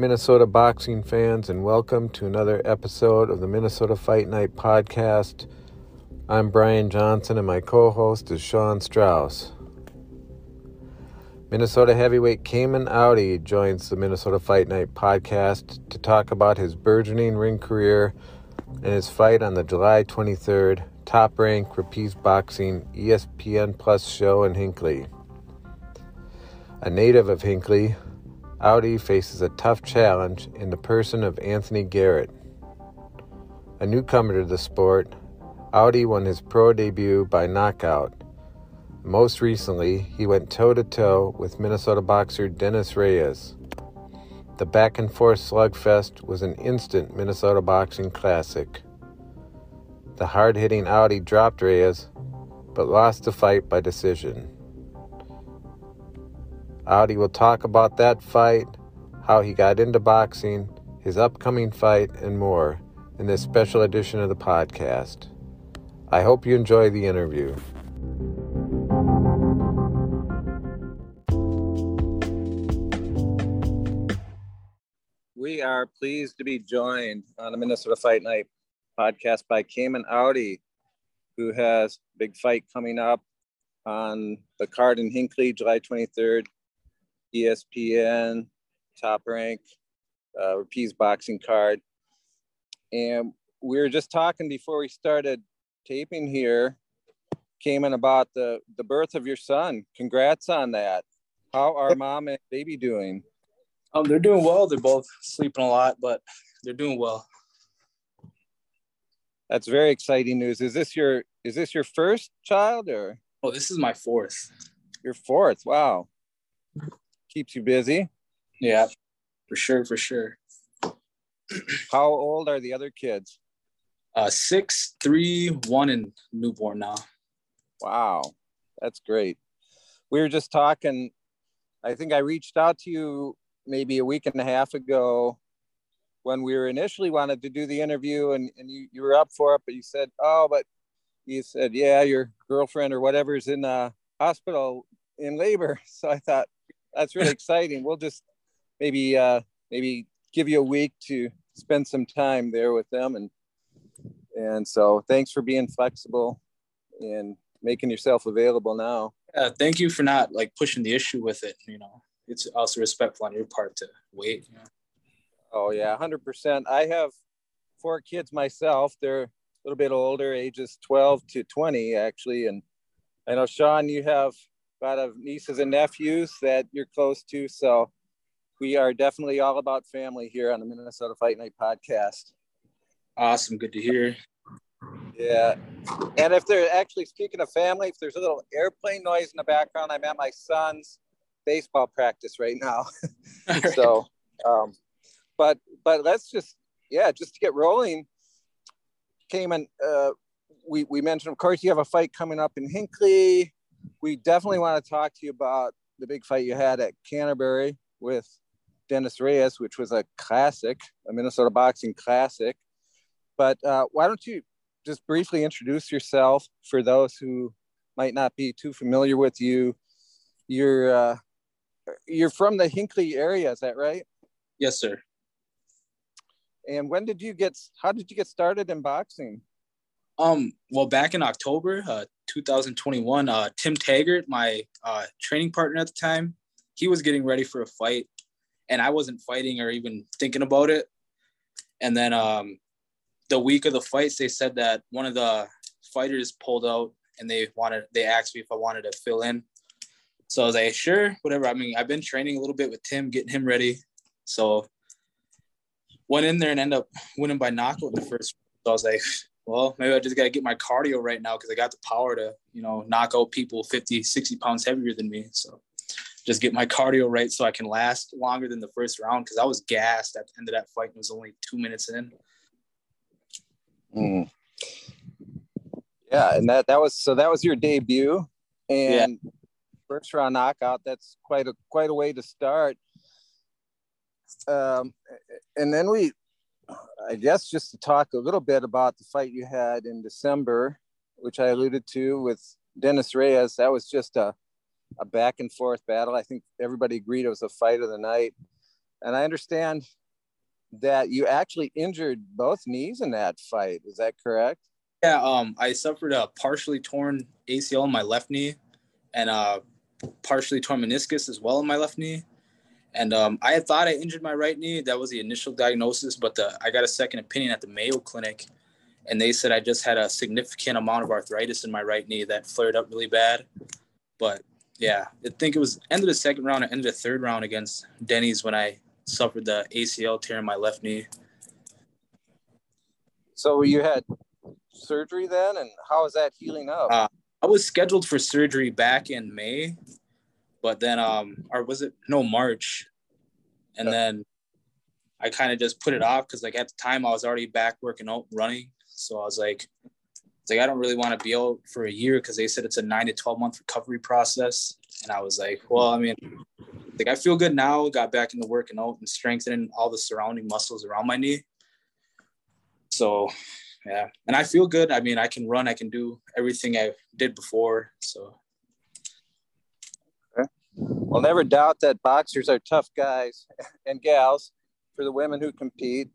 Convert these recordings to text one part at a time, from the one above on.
Minnesota boxing fans, and welcome to another episode of the Minnesota Fight Night podcast. I'm Brian Johnson, and my co host is Sean Strauss. Minnesota heavyweight Cayman Audie joins the Minnesota Fight Night podcast to talk about his burgeoning ring career and his fight on the July 23rd Top Rank Rapacz Boxing ESPN Plus show in Hinckley. A native of Hinckley, Audie faces a tough challenge in the person of Anthony Garrett. A newcomer to the sport, Audie won his pro debut by knockout. Most recently, he went toe to toe with Minnesota boxer Dennys Reyes. The back and forth slugfest was an instant Minnesota boxing classic. The hard hitting Audie dropped Reyes, but lost the fight by decision. Audie will talk about that fight, how he got into boxing, his upcoming fight, and more in this special edition of the podcast. I hope you enjoy the interview. We are pleased to be joined on the Minnesota Fight Night podcast by Cayman Audie, who has a big fight coming up on the card in Hinckley, July 23rd. ESPN, Top Rank, uh, Rapacz boxing card. And we were just talking before we started taping here, Cayman about the, the birth of your son. Congrats on that. How are mom and baby doing? Um, they're doing well. They're both sleeping a lot, but they're doing well. That's very exciting news. Is this your is this your first child or? Oh, this is my fourth. Your fourth. Wow keeps you busy. Yeah, for sure, for sure. How old are the other kids? Uh, six, three, one, and newborn now. Wow, that's great. We were just talking. I think I reached out to you maybe a week and a half ago when we were initially wanted to do the interview and, and you, you were up for it, but you said, oh, but you said, yeah, your girlfriend or whatever is in the hospital in labor. So I thought, that's really exciting. We'll just maybe uh, maybe give you a week to spend some time there with them, and and so thanks for being flexible and making yourself available now. Yeah, thank you for not like pushing the issue with it. You know, it's also respectful on your part to wait. You know? Oh yeah, hundred percent. I have four kids myself. They're a little bit older, ages twelve to twenty actually, and I know Sean, you have lot of nieces and nephews that you're close to. So we are definitely all about family here on the Minnesota Fight Night podcast. Awesome. Good to hear. Yeah. And if they're actually speaking of family, if there's a little airplane noise in the background, I'm at my son's baseball practice right now. so, um, but, but let's just, yeah, just to get rolling, Cayman, uh, we, we mentioned, of course, you have a fight coming up in Hinckley we definitely want to talk to you about the big fight you had at Canterbury with Dennys Reyes, which was a classic, a Minnesota boxing classic. But uh, why don't you just briefly introduce yourself for those who might not be too familiar with you? You're uh, you're from the Hinckley area, is that right? Yes, sir. And when did you get? How did you get started in boxing? Um, well, back in October, uh, 2021, uh, Tim Taggart, my uh, training partner at the time, he was getting ready for a fight, and I wasn't fighting or even thinking about it. And then um, the week of the fights, they said that one of the fighters pulled out, and they wanted they asked me if I wanted to fill in. So I was like, sure, whatever. I mean, I've been training a little bit with Tim, getting him ready. So went in there and ended up winning by knockout the first. So I was like, well, maybe I just got to get my cardio right now because I got the power to, you know, knock out people 50, 60 pounds heavier than me. So just get my cardio right so I can last longer than the first round because I was gassed at the end of that fight. It was only two minutes in. Mm. Yeah, and that that was so that was your debut, and yeah. first round knockout. That's quite a quite a way to start. Um, and then we I guess just to talk a little bit about the fight you had in December, which I alluded to with Dennys Reyes. That was just a, a back and forth battle. I think everybody agreed it was a fight of the night. and I understand that you actually injured both knees in that fight. Is that correct? Yeah, um, I suffered a partially torn ACL in my left knee, and a partially torn meniscus as well in my left knee. And um, I had thought I injured my right knee. That was the initial diagnosis, but the, I got a second opinion at the Mayo Clinic, and they said I just had a significant amount of arthritis in my right knee that flared up really bad. But yeah, I think it was end of the second round, end of the third round against Dennys when I suffered the ACL tear in my left knee. So you had surgery then, and how is that healing up? Uh, I was scheduled for surgery back in May, but then um, or was it no March, and yeah. then I kind of just put it off because like at the time I was already back working out running, so I was like, it's like I don't really want to be out for a year because they said it's a nine to twelve month recovery process, and I was like, well, I mean, like I feel good now. Got back into working out and strengthening all the surrounding muscles around my knee. So, yeah, and I feel good. I mean, I can run. I can do everything I did before. So. Well, never doubt that boxers are tough guys and gals. For the women who compete,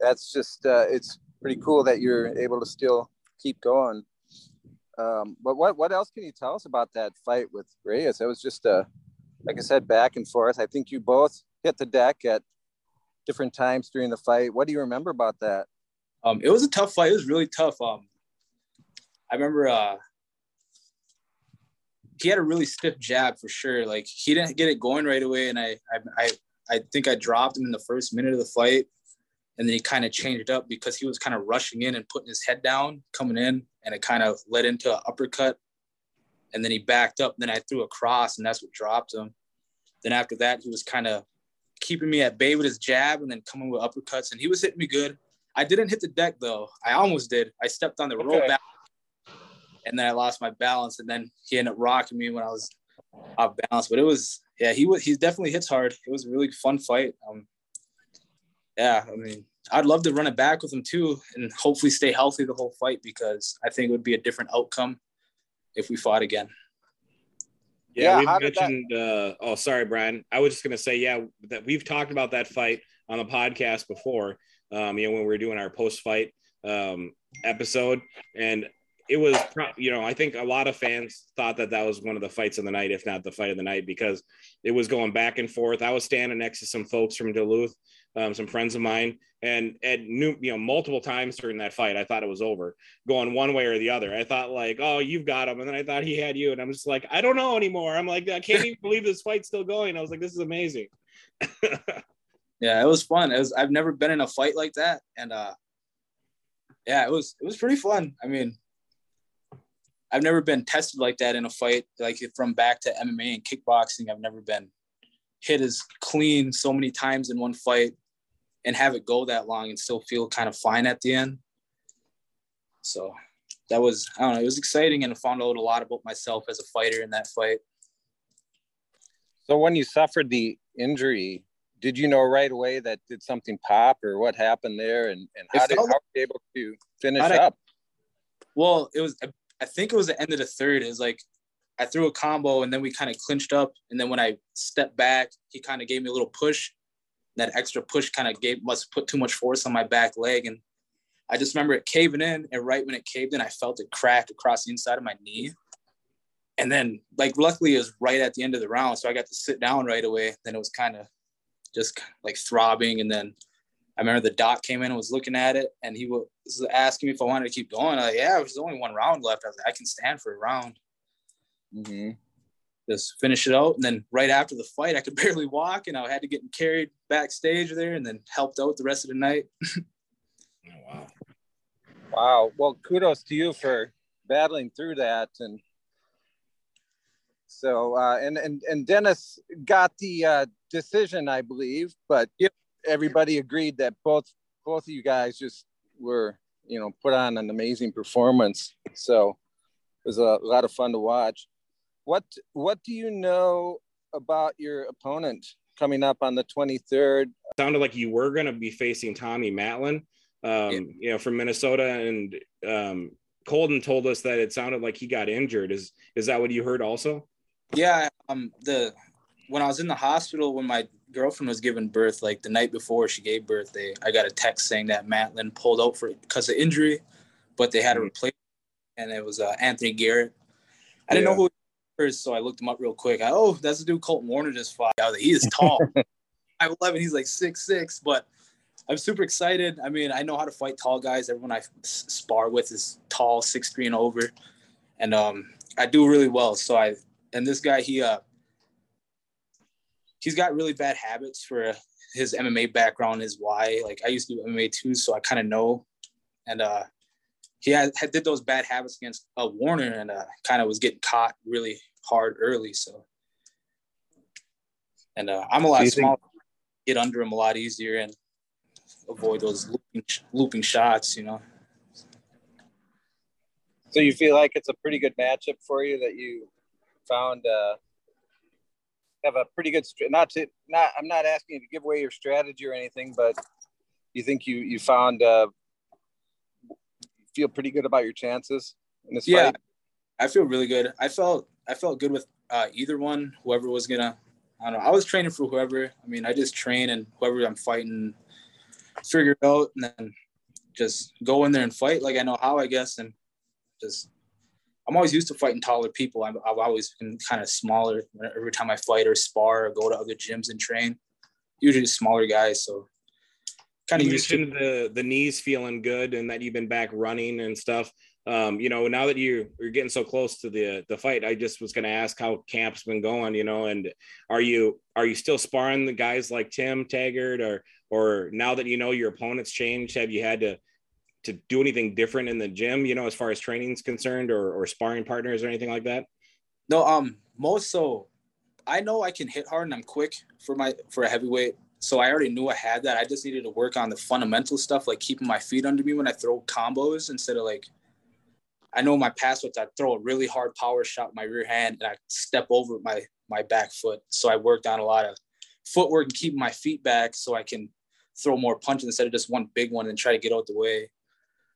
that's just uh, it's pretty cool that you're able to still keep going. Um, but what what else can you tell us about that fight with Reyes? It was just a like I said, back and forth. I think you both hit the deck at different times during the fight. What do you remember about that? Um, it was a tough fight. It was really tough. Um, I remember uh, he had a really stiff jab for sure. Like he didn't get it going right away, and I, I, I, I think I dropped him in the first minute of the fight, and then he kind of changed up because he was kind of rushing in and putting his head down, coming in, and it kind of led into an uppercut and then he backed up. Then I threw a cross, and that's what dropped him. Then after that, he was kind of keeping me at bay with his jab, and then coming with uppercuts, and he was hitting me good. I didn't hit the deck though. I almost did. I stepped on the okay. rope, and then I lost my balance, and then he ended up rocking me when I was off balance. But it was, yeah, he was. He definitely hits hard. It was a really fun fight. Um, yeah, I mean, I'd love to run it back with him too, and hopefully stay healthy the whole fight because I think it would be a different outcome if we fought again. Yeah, yeah we've mentioned. That... Uh, oh, sorry, Brian. I was just gonna say, yeah, that we've talked about that fight on the podcast before. Um, you know, when we were doing our post-fight um, episode, and it was, you know, I think a lot of fans thought that that was one of the fights of the night, if not the fight of the night, because it was going back and forth. I was standing next to some folks from Duluth, um, some friends of mine, and at new, you know, multiple times during that fight, I thought it was over, going one way or the other. I thought like, oh, you've got him, and then I thought he had you, and I'm just like, I don't know anymore. I'm like, I can't even believe this fight's still going. I was like, this is amazing. yeah, it was fun. It was. I've never been in a fight like that, and uh, yeah, it was. It was pretty fun. I mean, I've never been tested like that in a fight, like from back to MMA and kickboxing. I've never been hit as clean so many times in one fight and have it go that long and still feel kind of fine at the end. So that was, I don't know, it was exciting and I found out a lot about myself as a fighter in that fight. So when you suffered the injury, did you know right away that did something pop or what happened there and, and how, did, how were you able to finish up? well, it was, I think it was the end of the third. Was like I threw a combo and then we kind of clinched up. And then when I stepped back, he kind of gave me a little push. That extra push kind of gave must put too much force on my back leg. And I just remember it caving in. And right when it caved in I felt it crack across the inside of my knee. And then like luckily it was right at the end of the round. So I got to sit down right away. Then it was kind of just like throbbing. And then I remember the doc came in and was looking at it and he was asking me if I wanted to keep going. I like, yeah, there's only one round left. I was like, I can stand for a round. Mm-hmm just finish it out. And then right after the fight, I could barely walk and I had to get carried backstage there and then helped out the rest of the night. oh, wow. Wow. Well, kudos to you for battling through that. And so, uh, and, and, and Dennys got the uh, decision, I believe, but yep. Everybody agreed that both, both of you guys just were, you know, put on an amazing performance. So it was a lot of fun to watch. What what do you know about your opponent coming up on the 23rd? Sounded like you were going to be facing Tommy Matlin, um, yeah. you know, from Minnesota, and um, Colton told us that it sounded like he got injured. Is is that what you heard also? Yeah, um, the when I was in the hospital when my girlfriend was giving birth, like the night before she gave birth, they I got a text saying that Matlin pulled out for because of injury, but they had to mm-hmm. and it was uh, Anthony Garrett. I didn't know who he was, so I looked him up real quick. I, oh, that's the dude Colton Warner just fought. He is tall. I'm 11. He's like six six, but I'm super excited. I mean, I know how to fight tall guys. Everyone I spar with is tall, six three and over, and um, I do really well. So I and this guy he uh he's got really bad habits for his MMA background is why like I used to do MMA too, so I kind of know. And uh, he had, had did those bad habits against uh, Warner and uh, kind of was getting caught really hard early. So, and uh, I'm a lot smaller, think- get under him a lot easier and avoid those looping, looping shots. You know. So you feel like it's a pretty good matchup for you that you found uh, have a pretty good not to not I'm not asking you to give away your strategy or anything, but you think you you found uh, feel pretty good about your chances in this yeah, fight? I feel really good. I felt I felt good with uh, either one, whoever was gonna. I don't know. I was training for whoever. I mean, I just train and whoever I'm fighting, figure it out, and then just go in there and fight like I know how, I guess, and just I'm always used to fighting taller people. I've, I've always been kind of smaller every time I fight or spar or go to other gyms and train. Usually smaller guys, so kind of used to the the knees feeling good and that you've been back running and stuff. Um, you know, now that you you're getting so close to the the fight, I just was going to ask how camp's been going. You know, and are you are you still sparring the guys like Tim Taggart, or or now that you know your opponents changed, have you had to to do anything different in the gym, you know, as far as training's concerned or, or sparring partners or anything like that? No, um, most so I know I can hit hard and I'm quick for my for a heavyweight. So I already knew I had that. I just needed to work on the fundamental stuff, like keeping my feet under me when I throw combos instead of like I know my pass which I throw a really hard power shot my rear hand and I step over my my back foot. So I worked on a lot of footwork and keeping my feet back so I can throw more punches instead of just one big one and try to get out the way.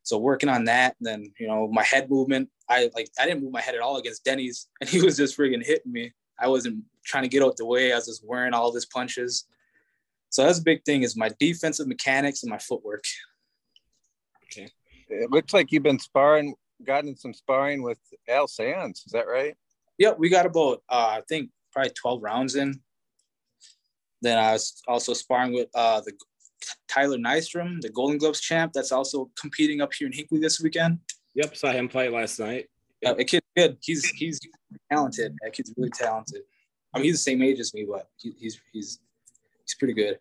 So working on that, then you know my head movement. I like I didn't move my head at all against Dennys, and he was just friggin' hitting me. I wasn't trying to get out the way. I was just wearing all his punches. So that's a big thing is my defensive mechanics and my footwork. Okay. It looks like you've been sparring, gotten some sparring with Al Sands. Is that right? Yeah, we got about uh, I think probably 12 rounds in. Then I was also sparring with uh, the Tyler Nystrom, the Golden Gloves champ, that's also competing up here in Hinckley this weekend. Yep, saw him fight last night. Yep. Uh, a kid good. He's he's talented. That kid's really talented. I mean, he's the same age as me, but he, he's he's he's pretty good.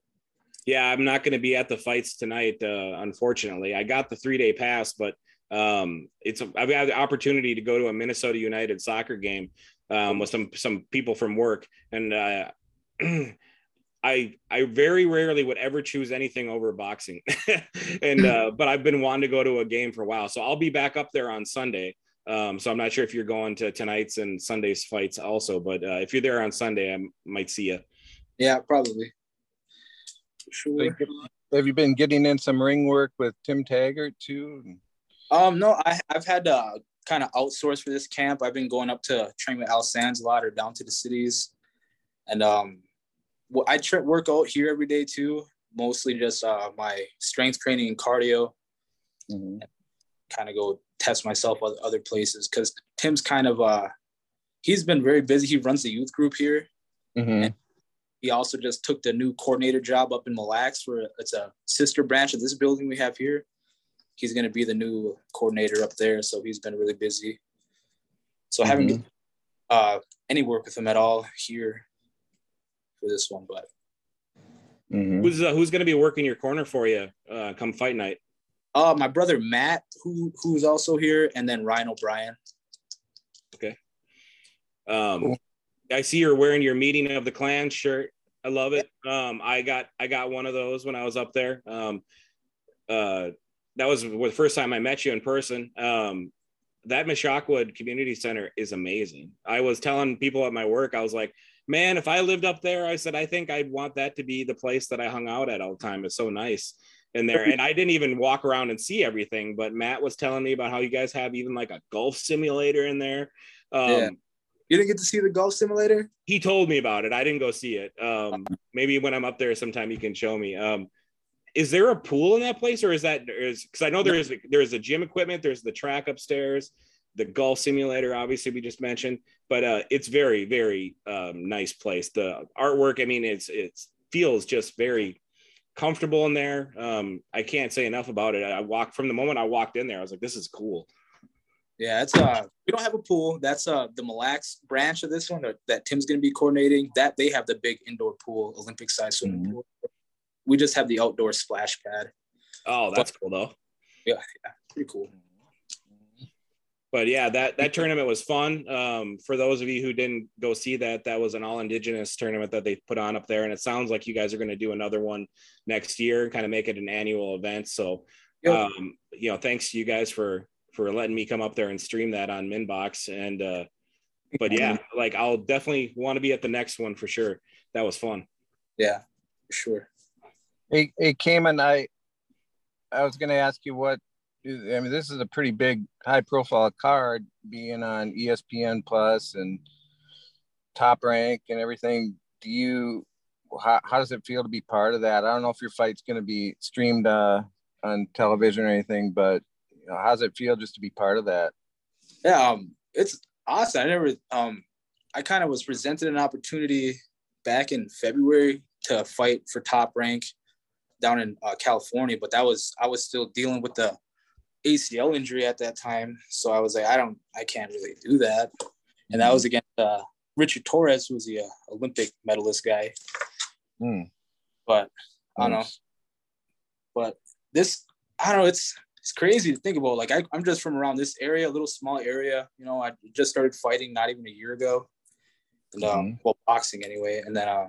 Yeah, I'm not going to be at the fights tonight, uh, unfortunately. I got the three day pass, but um, it's a, I've got the opportunity to go to a Minnesota United soccer game um, with some some people from work, and uh, I I very rarely would ever choose anything over boxing, and uh, but I've been wanting to go to a game for a while, so I'll be back up there on Sunday. Um, so I'm not sure if you're going to tonight's and Sunday's fights also, but uh, if you're there on Sunday, I might see you. Yeah, probably. Sure. Have you been getting in some ring work with Tim Taggart too? Um, no, I I've had to kind of outsource for this camp. I've been going up to train with Al Sands a lot or down to the cities, and um, well, I try work out here every day too. Mostly just uh, my strength training and cardio. Mm-hmm. Kind of go test myself at other places because Tim's kind of uh, he's been very busy. He runs the youth group here. Mm-hmm. he also just took the new coordinator job up in Mille Lacs, where it's a sister branch of this building we have here. He's going to be the new coordinator up there, so he's been really busy. So mm-hmm. I haven't uh, any work with him at all here for this one, but mm-hmm. who's uh, who's going to be working your corner for you uh, come fight night? Uh, my brother Matt, who who's also here, and then Ryan O'Brien. Okay. Um, cool. I see you're wearing your meeting of the clan shirt. I love it. Um, I got I got one of those when I was up there. Um, uh, that was the first time I met you in person. Um, that Meshakwad Community Center is amazing. I was telling people at my work, I was like, man, if I lived up there, I said, I think I'd want that to be the place that I hung out at all the time. It's so nice in there. And I didn't even walk around and see everything, but Matt was telling me about how you guys have even like a golf simulator in there. Um, yeah. You didn't get to see the golf simulator? He told me about it. I didn't go see it. Um, maybe when I'm up there sometime you can show me. Um, is there a pool in that place or is that is because I know there is there is a gym equipment, there's the track upstairs, the golf simulator, obviously we just mentioned, but uh, it's very, very um, nice place. The artwork, I mean, it's it's feels just very comfortable in there. Um, I can't say enough about it. I walked from the moment I walked in there, I was like, this is cool. Yeah, it's uh we don't have a pool. That's uh the Mille Lacs branch of this one that, Tim's gonna be coordinating. That they have the big indoor pool, Olympic size swimming mm-hmm. pool. We just have the outdoor splash pad. Oh, that's but, cool though. Yeah, yeah, pretty cool. But yeah, that that tournament was fun. Um, for those of you who didn't go see that, that was an all indigenous tournament that they put on up there, and it sounds like you guys are going to do another one next year, kind of make it an annual event. So, um, you know, thanks to you guys for for letting me come up there and stream that on Minbox. And uh, but yeah, like I'll definitely want to be at the next one for sure. That was fun. Yeah, sure. Hey, hey, Cayman, I I was going to ask you what I mean. This is a pretty big, high profile card, being on ESPN Plus and Top Rank and everything. Do you? How, how does it feel to be part of that? I don't know if your fight's going to be streamed uh, on television or anything, but you know, how's it feel just to be part of that? Yeah, um, it's awesome. I never, um, I kind of was presented an opportunity back in February to fight for top rank down in uh, California, but that was I was still dealing with the ACL injury at that time, so I was like, I don't, I can't really do that, and that was mm-hmm. against uh, Richard Torrez, who was the uh, Olympic medalist guy. Mm. But I don't know. But this, I don't know. It's it's crazy to think about. Like I, I'm just from around this area, a little small area. You know, I just started fighting not even a year ago, and um, mm-hmm. well, boxing anyway. And then um,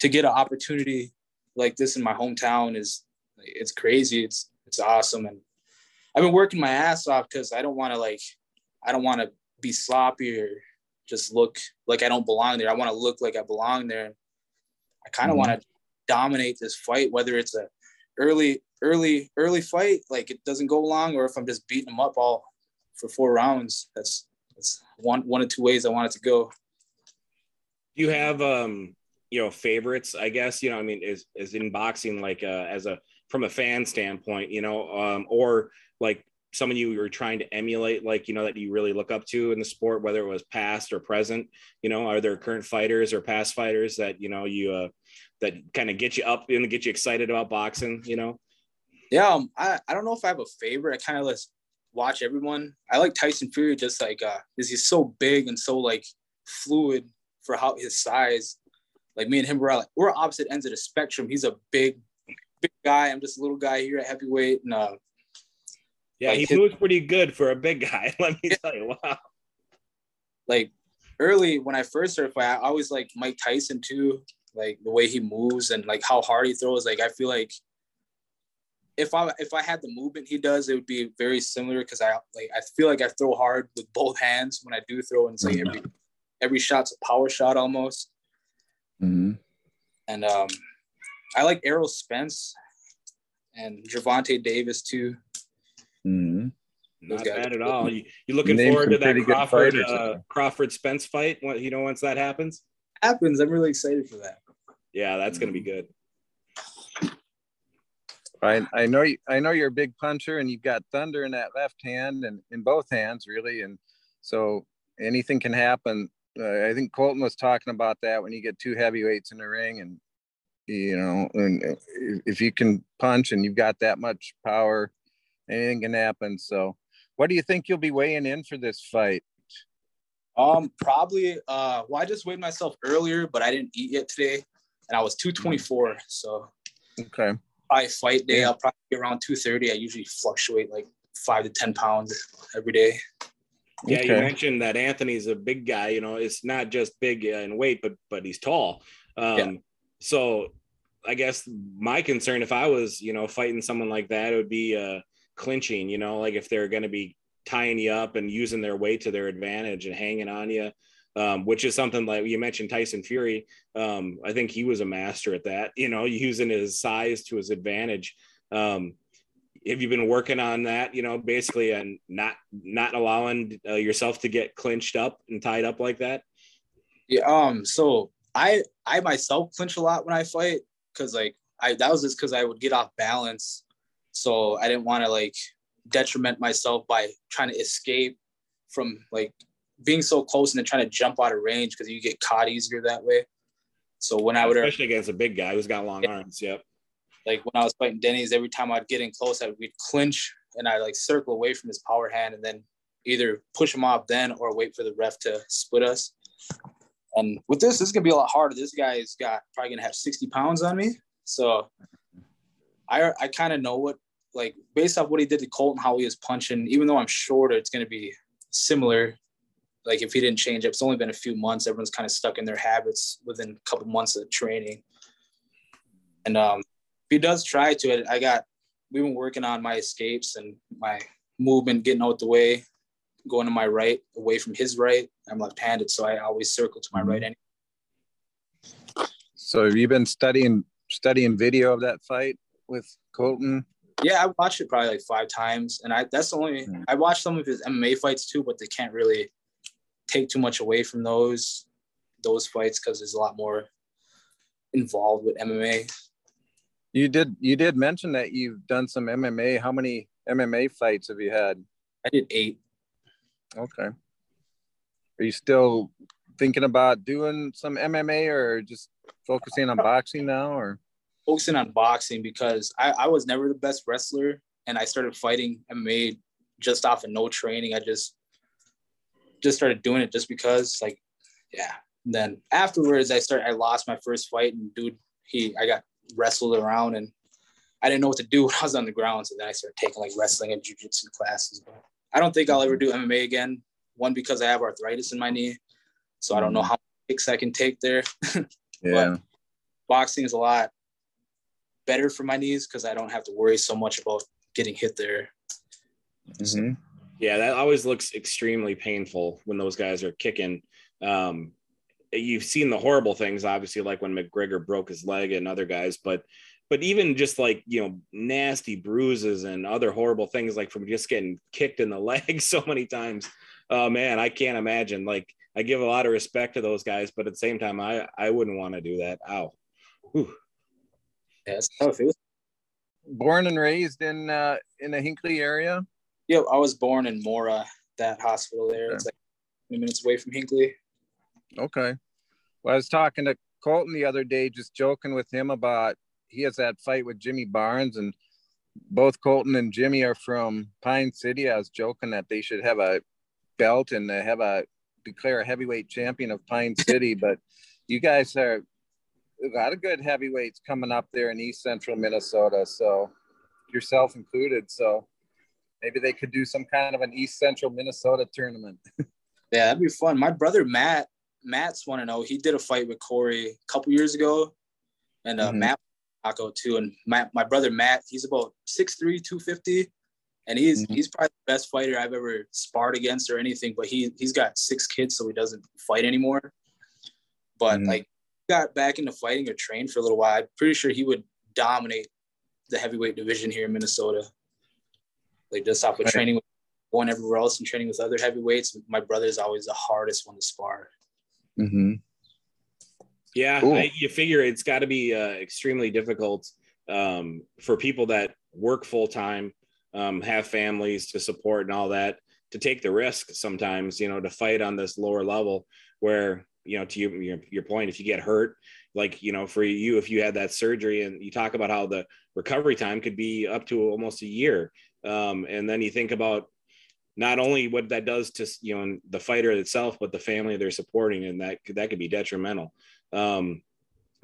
to get an opportunity like this in my hometown is it's crazy. It's it's awesome, and I've been working my ass off because I don't want to like I don't want to be sloppy or just look like I don't belong there. I want to look like I belong there. I kind of mm-hmm. want to dominate this fight, whether it's a early early early fight, like it doesn't go long, or if I'm just beating them up all for four rounds, that's that's one one of two ways I want it to go. Do you have um you know favorites? I guess you know I mean is is in boxing like uh, as a from a fan standpoint, you know, um, or like someone you were trying to emulate, like you know that you really look up to in the sport, whether it was past or present. You know, are there current fighters or past fighters that you know you uh, that kind of get you up and get you excited about boxing? You know. Yeah, um, I, I don't know if I have a favorite. I kind of just watch everyone. I like Tyson Fury just like uh because he's so big and so like fluid for how his size. Like me and him, we're like we're opposite ends of the spectrum. He's a big, big guy. I'm just a little guy here at heavyweight, and uh, yeah, like he his, moves pretty good for a big guy. Let me tell you, wow. Like early when I first started fighting, I always like Mike Tyson too. Like the way he moves and like how hard he throws. Like I feel like if I if I had the movement he does, it would be very similar because I like I feel like I throw hard with both hands when I do throw, and it's like every every shot's a power shot almost. Mm-hmm. And um, I like Errol Spence and Gervonta Davis too. Mm-hmm. Not bad at all. You, you looking forward to that Crawford uh, Crawford Spence fight? You know, once that happens, happens. I'm really excited for that. Yeah, that's mm-hmm. gonna be good. I, I know you, I know you're a big puncher and you've got thunder in that left hand and in both hands really and so anything can happen. Uh, I think Colton was talking about that when you get two heavyweights in the ring and you know and uh, if you can punch and you've got that much power anything can happen. So what do you think you'll be weighing in for this fight? Um probably uh well I just weighed myself earlier but I didn't eat yet today and I was 224 so okay probably fight day, I'll probably be around 230. I usually fluctuate like five to 10 pounds every day. Yeah, okay. you mentioned that Anthony's a big guy. You know, it's not just big in weight, but but he's tall. Um, yeah. So I guess my concern, if I was, you know, fighting someone like that, it would be uh, clinching. You know, like if they're going to be tying you up and using their weight to their advantage and hanging on you um, which is something like you mentioned Tyson Fury. Um, I think he was a master at that, you know, using his size to his advantage. Um, have you been working on that? You know, basically, and not not allowing uh, yourself to get clinched up and tied up like that. Yeah. Um. So I I myself clinch a lot when I fight because like I that was just because I would get off balance, so I didn't want to like detriment myself by trying to escape from like being so close and then trying to jump out of range because you get caught easier that way. So when I would especially against a big guy who's got long yeah. arms, yep. Like when I was fighting Dennys, every time I'd get in close, I would clinch and I like circle away from his power hand and then either push him off then or wait for the ref to split us. And with this, this is gonna be a lot harder. This guy's got probably gonna have 60 pounds on me. So I I kind of know what like based off what he did to Colton, how he was punching, even though I'm shorter, it's gonna be similar. Like if he didn't change up, it's only been a few months. Everyone's kind of stuck in their habits within a couple months of training. And um, if he does try to, it, I got we've been working on my escapes and my movement, getting out the way, going to my right, away from his right. I'm left-handed, so I always circle to my right. Anyway. So have you been studying studying video of that fight with Colton? Yeah, I watched it probably like five times, and I that's the only mm. I watched some of his MMA fights too, but they can't really take too much away from those those fights because there's a lot more involved with MMA. You did you did mention that you've done some MMA. How many MMA fights have you had? I did eight. Okay. Are you still thinking about doing some MMA or just focusing on boxing now or focusing on boxing because I, I was never the best wrestler and I started fighting MMA just off of no training. I just just started doing it just because like yeah. And then afterwards I started I lost my first fight and dude he I got wrestled around and I didn't know what to do when I was on the ground. So then I started taking like wrestling and jujitsu classes. But I don't think I'll ever do MMA again. One because I have arthritis in my knee. So I don't know mm. how kicks I can take there. yeah. boxing is a lot better for my knees because I don't have to worry so much about getting hit there. Mm-hmm. Yeah, that always looks extremely painful when those guys are kicking. Um, you've seen the horrible things, obviously, like when McGregor broke his leg and other guys, but but even just like you know nasty bruises and other horrible things like from just getting kicked in the leg so many times oh man i can't imagine like i give a lot of respect to those guys but at the same time i i wouldn't want to do that ow Whew. Yeah, how it feels. Born and raised in uh, in the Hinckley area. Yep, I was born in Mora, that hospital there. Okay. It's like 20 minutes away from Hinckley. Okay. Well, I was talking to Colton the other day, just joking with him about he has that fight with Jimmy Barnes, and both Colton and Jimmy are from Pine City. I was joking that they should have a belt and have a declare a heavyweight champion of Pine City, but you guys are a lot of good heavyweights coming up there in East Central Minnesota. So yourself included. So maybe they could do some kind of an East Central Minnesota tournament. yeah, that'd be fun. My brother Matt, Matt's want to know. He did a fight with Corey a couple years ago, and uh, mm-hmm. Matt Taco too. And my, my brother Matt, he's about 6'3", 250. And he's mm-hmm. he's probably the best fighter I've ever sparred against or anything. But he he's got six kids, so he doesn't fight anymore. But mm-hmm. like got back into fighting or trained for a little while, I'm pretty sure he would dominate the heavyweight division here in Minnesota. Like just off of right. training with one everywhere else and training with other heavyweights, my brother is always the hardest one to spar. Mm-hmm. Yeah, I, you figure it's got to be uh, extremely difficult um, for people that work full time, um, have families to support and all that, to take the risk sometimes, you know, to fight on this lower level where you know, to your, your, your point, if you get hurt, like, you know, for you, if you had that surgery and you talk about how the recovery time could be up to almost a year. Um, and then you think about not only what that does to, you know, the fighter itself, but the family they're supporting, and that, that could be detrimental. Um,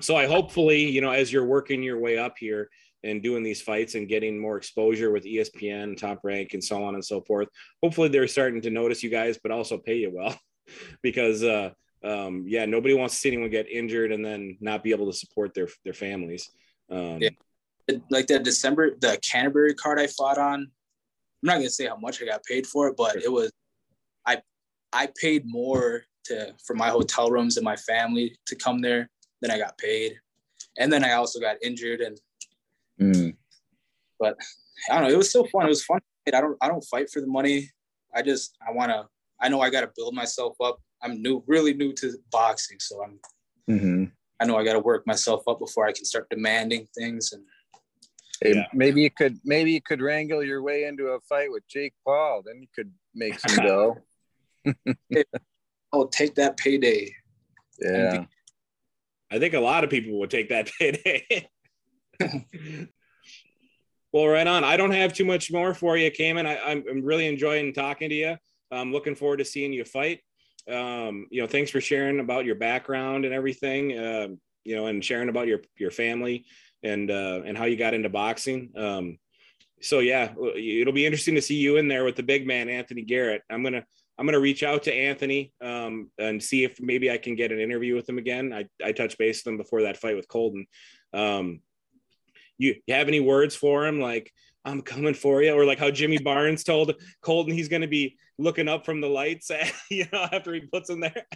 so I hopefully, you know, as you're working your way up here and doing these fights and getting more exposure with ESPN, top rank, and so on and so forth, hopefully they're starting to notice you guys, but also pay you well because, uh, um, yeah, nobody wants to see anyone get injured and then not be able to support their their families. Um, yeah. Like that December, the Canterbury card I fought on. I'm not gonna say how much I got paid for it, but it was, I, I paid more to for my hotel rooms and my family to come there than I got paid, and then I also got injured and, mm. but I don't know. It was still fun. It was fun. I don't I don't fight for the money. I just I want to. I know I got to build myself up. I'm new, really new to boxing, so I'm. Mm-hmm. I know I got to work myself up before I can start demanding things and. Hey, yeah. maybe you could maybe you could wrangle your way into a fight with Jake Paul. Then you could make some dough. oh, take that payday. Yeah. I think a lot of people would take that payday. Well, right on. I don't have too much more for you, Cayman. I, am really enjoying talking to you. I'm looking forward to seeing you fight. Um, you know, thanks for sharing about your background and everything. Uh, you know, and sharing about your your family and uh, and how you got into boxing. Um, so yeah, it'll be interesting to see you in there with the big man, Anthony Garrett. I'm gonna I'm gonna reach out to Anthony um, and see if maybe I can get an interview with him again. I I touched base with him before that fight with Colton. Um, you, you have any words for him like I'm coming for you, or like how Jimmy Barnes told Colton he's going to be looking up from the lights, you know, after he puts him there.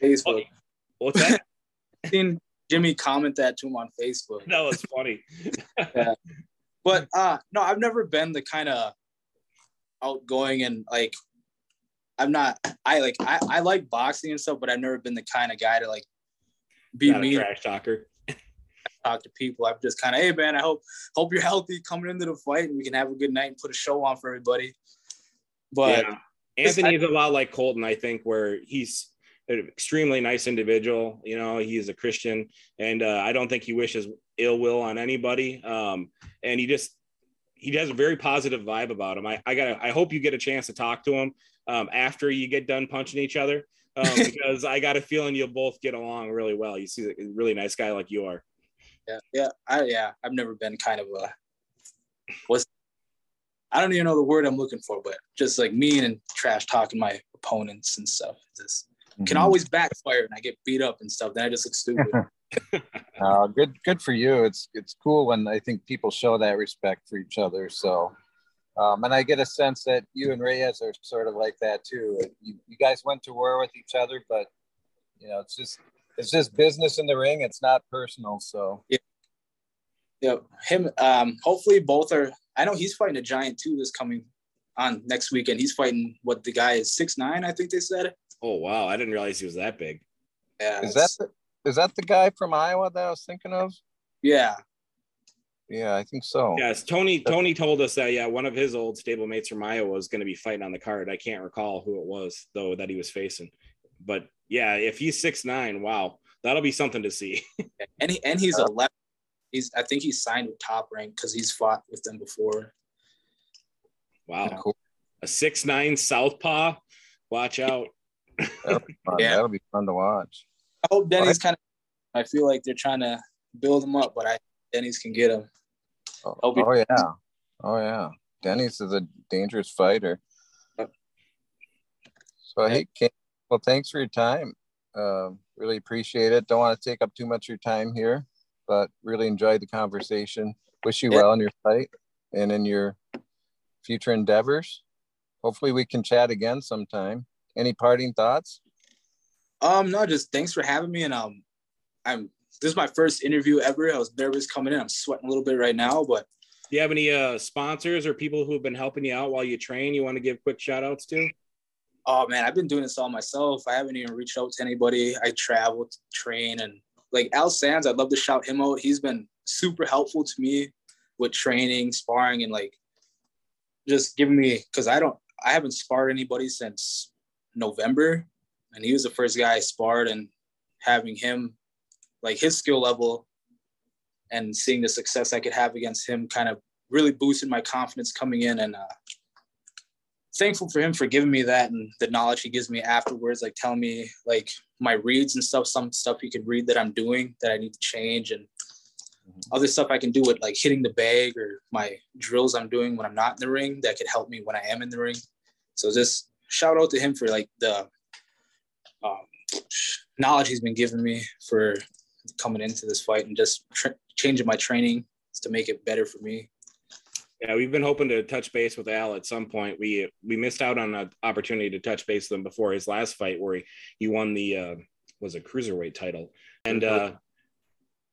Facebook. Oh, what's that? seen Jimmy comment that to him on Facebook. That was funny. yeah. But uh no, I've never been the kind of outgoing and like I'm not I like I, I like boxing and stuff, but I've never been the kind of guy to like be me trash talker. Talk to people. I'm just kind of, hey man, I hope hope you're healthy coming into the fight and we can have a good night and put a show on for everybody. But yeah. Anthony is a lot like Colton, I think, where he's an extremely nice individual. You know, he's a Christian, and uh, I don't think he wishes ill will on anybody. Um, and he just he has a very positive vibe about him. I, I got I hope you get a chance to talk to him um, after you get done punching each other, um, because I got a feeling you'll both get along really well. You see, a really nice guy like you are. Yeah, yeah, I yeah. I've never been kind of a what's I don't even know the word I'm looking for, but just like mean and trash talking my opponents and stuff. Just mm-hmm. can always backfire and I get beat up and stuff. Then I just look stupid. uh, good, good for you. It's it's cool when I think people show that respect for each other. So, um, and I get a sense that you and Reyes are sort of like that too. You, you guys went to war with each other, but you know, it's just it's just business in the ring. It's not personal. So yeah, yeah. Him. Um. Hopefully, both are. I know he's fighting a giant too. This coming on next weekend. He's fighting what the guy is six nine. I think they said. Oh wow! I didn't realize he was that big. Yeah. Is that the, is that the guy from Iowa that I was thinking of? Yeah. Yeah, I think so. Yes, Tony. Tony told us that yeah, one of his old stablemates from Iowa was going to be fighting on the card. I can't recall who it was though that he was facing, but yeah, if he's six nine, wow, that'll be something to see. and he, and he's a left. He's I think he's signed with Top Rank because he's fought with them before. Wow, yeah. cool. A six nine southpaw. Watch out. That'll yeah, that'll be fun to watch. I hope Dennys kind of. I feel like they're trying to build him up, but I Dennys can get him. Oh, oh yeah, oh yeah. Dennys is a dangerous fighter. So hey, well, thanks for your time. Uh, really appreciate it. Don't want to take up too much of your time here, but really enjoyed the conversation. Wish you yeah. well in your fight and in your future endeavors. Hopefully, we can chat again sometime. Any parting thoughts? Um, no, just thanks for having me. And um, I'm this is my first interview ever. I was nervous coming in. I'm sweating a little bit right now, but do you have any uh sponsors or people who have been helping you out while you train? You want to give quick shout outs to? Oh man, I've been doing this all myself. I haven't even reached out to anybody. I travel train and like Al Sands, I'd love to shout him out. He's been super helpful to me with training, sparring, and like just giving me because I don't I haven't sparred anybody since November. And he was the first guy I sparred and having him like his skill level and seeing the success I could have against him kind of really boosted my confidence coming in and uh, thankful for him for giving me that and the knowledge he gives me afterwards, like telling me like my reads and stuff, some stuff he could read that I'm doing that I need to change and mm-hmm. other stuff I can do with like hitting the bag or my drills I'm doing when I'm not in the ring that could help me when I am in the ring. So just shout out to him for like the um, knowledge he's been giving me for coming into this fight and just tra- changing my training to make it better for me. Yeah, we've been hoping to touch base with Al at some point. We we missed out on an opportunity to touch base with him before his last fight, where he, he won the uh, was a cruiserweight title, and uh,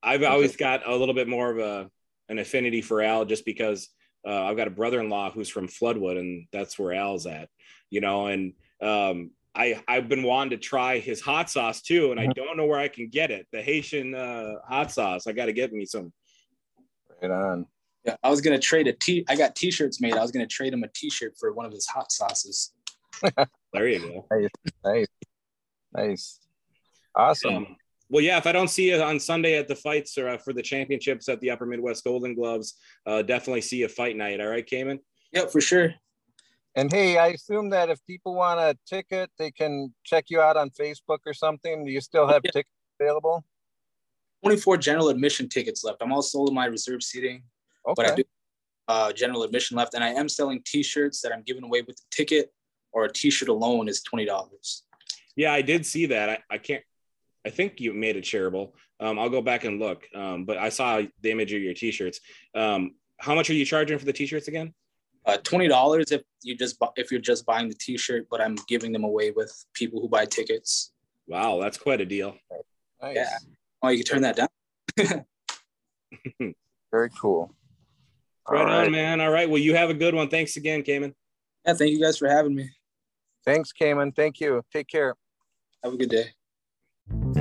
I've always got a little bit more of a an affinity for Al just because uh, I've got a brother-in-law who's from Floodwood, and that's where Al's at. You know, and um, I I've been wanting to try his hot sauce too, and I mm-hmm. don't know where I can get it. The Haitian uh, hot sauce. I got to get me some. Right on. Yeah, I was gonna trade a t. I got t-shirts made. I was gonna trade him a t-shirt for one of his hot sauces. there you go. Nice, nice, nice, awesome. Um, well, yeah. If I don't see you on Sunday at the fights or uh, for the championships at the Upper Midwest Golden Gloves, uh, definitely see a fight night. All right, Cayman. Yep, for sure. And hey, I assume that if people want a ticket, they can check you out on Facebook or something. Do you still have yeah. tickets available? 24 general admission tickets left. I'm all sold in my reserve seating, okay. but I do uh, general admission left, and I am selling T-shirts that I'm giving away with the ticket, or a T-shirt alone is twenty dollars. Yeah, I did see that. I, I can't. I think you made it shareable. Um, I'll go back and look. Um, but I saw the image of your T-shirts. Um, how much are you charging for the T-shirts again? Uh, twenty dollars if you just if you're just buying the T-shirt, but I'm giving them away with people who buy tickets. Wow, that's quite a deal. Nice. Yeah. Oh, you can turn that down. Very cool. Right, right on, man. All right. Well, you have a good one. Thanks again, Cayman. Yeah, thank you guys for having me. Thanks, Cayman. Thank you. Take care. Have a good day.